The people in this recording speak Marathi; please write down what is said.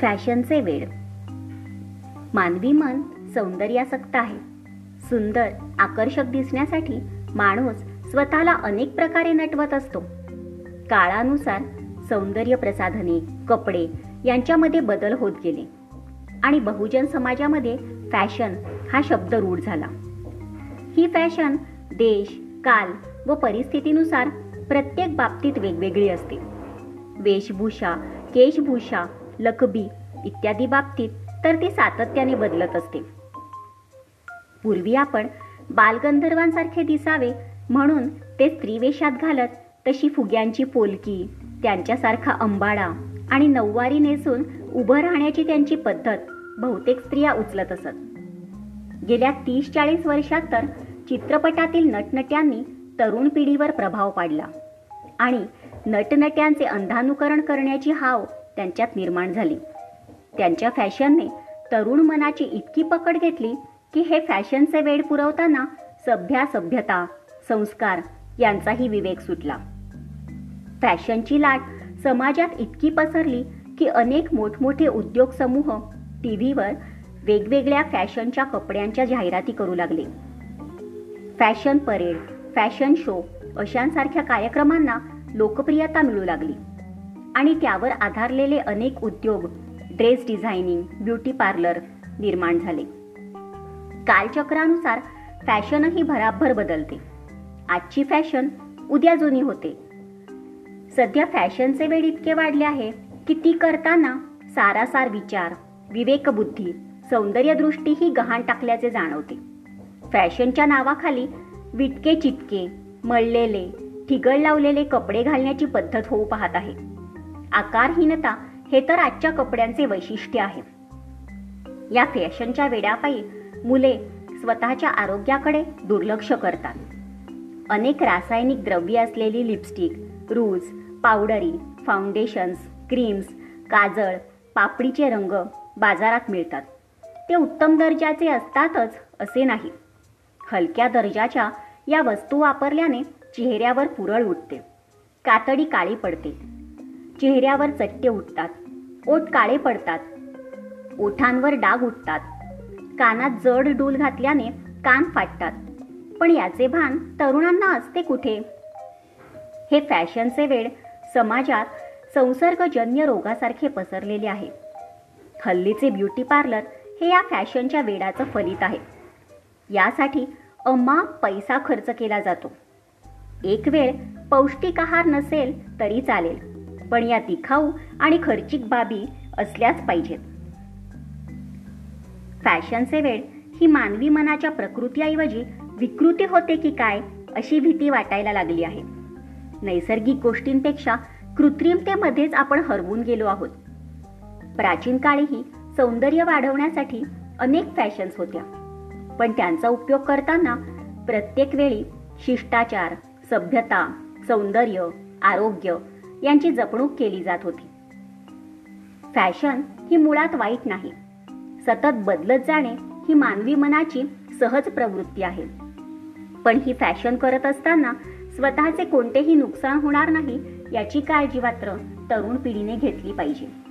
फॅशनचे वेड. मानवी मन सौंदर्यासक्त आहे. सुंदर आकर्षक दिसण्यासाठी माणूस स्वतःला अनेक प्रकारे नटवत असतो. काळानुसार सौंदर्य प्रसाधने कपडे यांच्यामध्ये बदल होत गेले आणि बहुजन समाजामध्ये फॅशन हा शब्द रूढ झाला. ही फॅशन देश काल व परिस्थितीनुसार प्रत्येक बाबतीत वेगवेगळी असते. वेशभूषा केशभूषा लकबी इत्यादी बाबतीत तर ती सातत्याने बदलत असते. पूर्वी आपण बालगंधर्वांसारखे दिसावे म्हणून ते स्त्रीवेशात घालत तशी फुग्यांची पोलकी त्यांच्यासारखा अंबाडा आणि नऊवारी नेसून उभं राहण्याची त्यांची पद्धत बहुतेक स्त्रिया उचलत असत. गेल्या तीस चाळीस वर्षात तर चित्रपटातील नटनट्यांनी तरुण पिढीवर प्रभाव पाडला आणि नटनट्यांचे अंधानुकरण करण्याची हाव त्यांच्यात निर्माण झाली. त्यांच्या फॅशनने तरुण मनाची इतकी पकड घेतली की हे फॅशनचे वेळ पुरवताना सभ्या सभ्यता संस्कार यांचाही विवेक सुटला. फॅशनची लाट समाजात इतकी पसरली की अनेक मोठमोठे उद्योग समूह टी व्हीवर वेगवेगळ्या फॅशनच्या कपड्यांच्या जाहिराती करू लागले. फॅशन परेड फॅशन शो अशांसारख्या कार्यक्रमांना लोकप्रियता मिळू लागली. आणि त्यावर आधारलेले अनेक उद्योग ड्रेस डिझायनिंग ब्युटी पार्लर निर्माण झाले. कालचक्रानुसार फॅशनही भराभर बदलते. आजची फॅशन उद्या जुनी होते. सध्या फॅशनचे वेळ इतके वाढले आहे की ती करताना सारासार विचार विवेकबुद्धी सौंदर्यदृष्टी ही गहाण टाकल्याचे जाणवते. फॅशनच्या नावाखाली विटके चिटके मळलेले ठिगळ लावलेले कपडे घालण्याची पद्धत होऊ पाहत आहे. आकारहीनता हे तर आजच्या कपड्यांचे वैशिष्ट्य आहे. या फॅशनच्या वेड्यापायी मुले स्वतःच्या आरोग्याकडे दुर्लक्ष करतात. अनेक रासायनिक द्रव्ये असलेली लिपस्टिक रूज पावडरी फाउंडेशन्स क्रीम्स काजळ पापडीचे रंग बाजारात मिळतात. ते उत्तम दर्जाचे असतातच असे नाही. हलक्या दर्जाच्या या वस्तू वापरल्याने चेहऱ्यावर पुरळ उठते. कातडी काळी पडते. चेहऱ्यावर चट्टे उठतात. ओठ काळे पडतात. ओठांवर डाग उठतात. कानात जड डूल घातल्याने कान फाटतात. पण याचे भान तरुणांना असते कुठे? हे फॅशनचे वेळ समाजात संसर्गजन्य रोगासारखे पसरलेले आहे. हल्लीचे ब्युटी पार्लर हे या फॅशनच्या वेडाचं फलित आहे. यासाठी अम्मा पैसा खर्च केला जातो. एक वेळ पौष्टिक आहार नसेल तरी चालेल. पण या तिखाऊ आणि खर्चिक बाबी असल्याच पाहिजेत. फॅशनचे वेळ ही मानवी मनाच्या प्रकृतीऐवजी विकृती होते की काय अशी भीती वाटायला लागली आहे. नैसर्गिक गोष्टींपेक्षा कृत्रिमतेमध्येच आपण हरवून गेलो आहोत. प्राचीन काळीही सौंदर्य वाढवण्यासाठी अनेक फॅशन्स होत्या. पण त्यांचा उपयोग करताना प्रत्येक वेळी शिष्टाचार सभ्यता सौंदर्य आरोग्य यांची जपणूक केली जात होती. फॅशन ही मुळात वाईट नाही. सतत बदलत जाणे ही मानवी मनाची सहज प्रवृत्ती आहे. पण ही फॅशन करत असताना स्वतःचे कोणतेही नुकसान होणार नाही याची काळजी मात्र तरुण पिढीने घेतली पाहिजे.